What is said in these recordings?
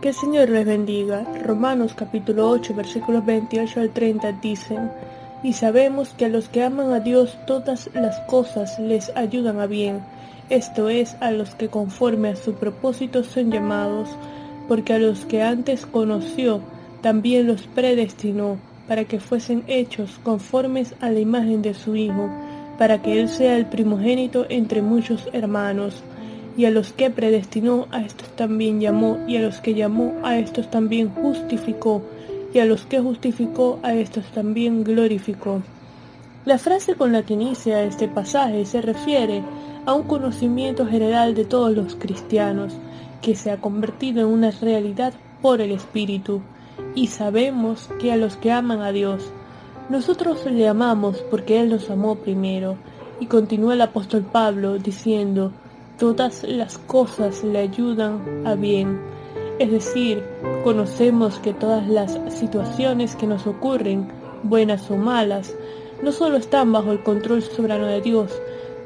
Que el Señor les bendiga. Romanos capítulo 8 versículos 28 al 30 dicen, y sabemos que a los que aman a Dios todas las cosas les ayudan a bien, esto es, a los que conforme a su propósito son llamados, porque a los que antes conoció también los predestinó para que fuesen hechos conformes a la imagen de su Hijo, para que Él sea el primogénito entre muchos hermanos y a los que predestinó a estos también llamó, y a los que llamó a estos también justificó, y a los que justificó a estos también glorificó. La frase con la que inicia este pasaje se refiere a un conocimiento general de todos los cristianos, que se ha convertido en una realidad por el Espíritu, y sabemos que a los que aman a Dios, nosotros le amamos porque Él nos amó primero, y continúa el apóstol Pablo diciendo, todas las cosas le ayudan a bien. Es decir, conocemos que todas las situaciones que nos ocurren, buenas o malas, no solo están bajo el control soberano de Dios,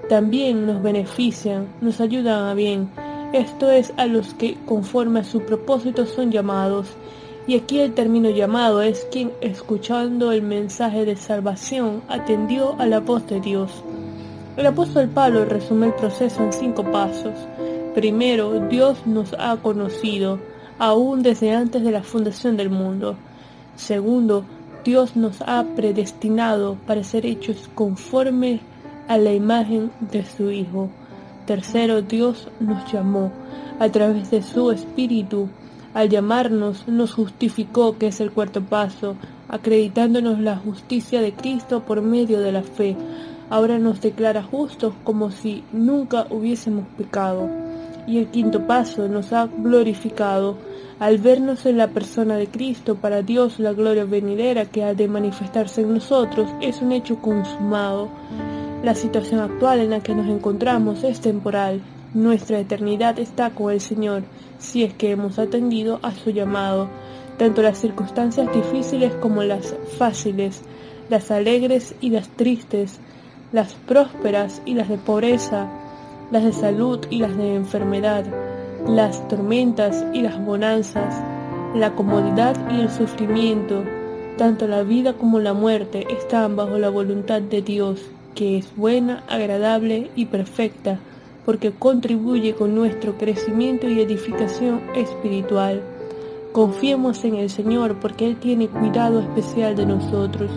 también nos benefician, nos ayudan a bien. Esto es a los que conforme a su propósito son llamados. Y aquí el término llamado es quien, escuchando el mensaje de salvación, atendió a la voz de Dios. El apóstol Pablo resume el proceso en cinco pasos. Primero, Dios nos ha conocido, aún desde antes de la fundación del mundo. Segundo, Dios nos ha predestinado para ser hechos conforme a la imagen de su Hijo. Tercero, Dios nos llamó a través de su Espíritu. Al llamarnos, nos justificó, que es el cuarto paso, acreditándonos la justicia de Cristo por medio de la fe ahora nos declara justos como si nunca hubiésemos pecado. Y el quinto paso nos ha glorificado al vernos en la persona de Cristo para Dios la gloria venidera que ha de manifestarse en nosotros es un hecho consumado. La situación actual en la que nos encontramos es temporal. Nuestra eternidad está con el Señor si es que hemos atendido a su llamado. Tanto las circunstancias difíciles como las fáciles, las alegres y las tristes, las prósperas y las de pobreza, las de salud y las de enfermedad, las tormentas y las bonanzas, la comodidad y el sufrimiento, tanto la vida como la muerte están bajo la voluntad de Dios, que es buena, agradable y perfecta, porque contribuye con nuestro crecimiento y edificación espiritual. Confiemos en el Señor porque Él tiene cuidado especial de nosotros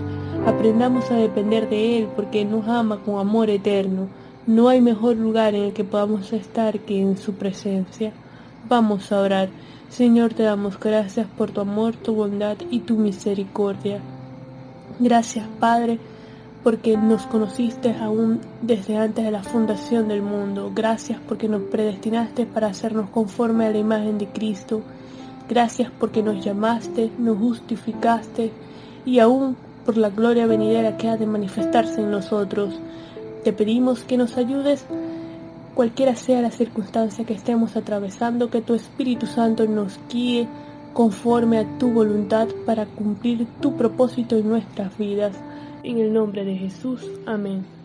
Aprendamos a depender de Él porque nos ama con amor eterno. No hay mejor lugar en el que podamos estar que en su presencia. Vamos a orar. Señor, te damos gracias por tu amor, tu bondad y tu misericordia. Gracias, Padre, porque nos conociste aún desde antes de la fundación del mundo. Gracias porque nos predestinaste para hacernos conforme a la imagen de Cristo. Gracias porque nos llamaste, nos justificaste y aún por la gloria venidera que ha de manifestarse en nosotros. Te pedimos que nos ayudes, cualquiera sea la circunstancia que estemos atravesando, que tu Espíritu Santo nos guíe conforme a tu voluntad para cumplir tu propósito en nuestras vidas. En el nombre de Jesús. Amén.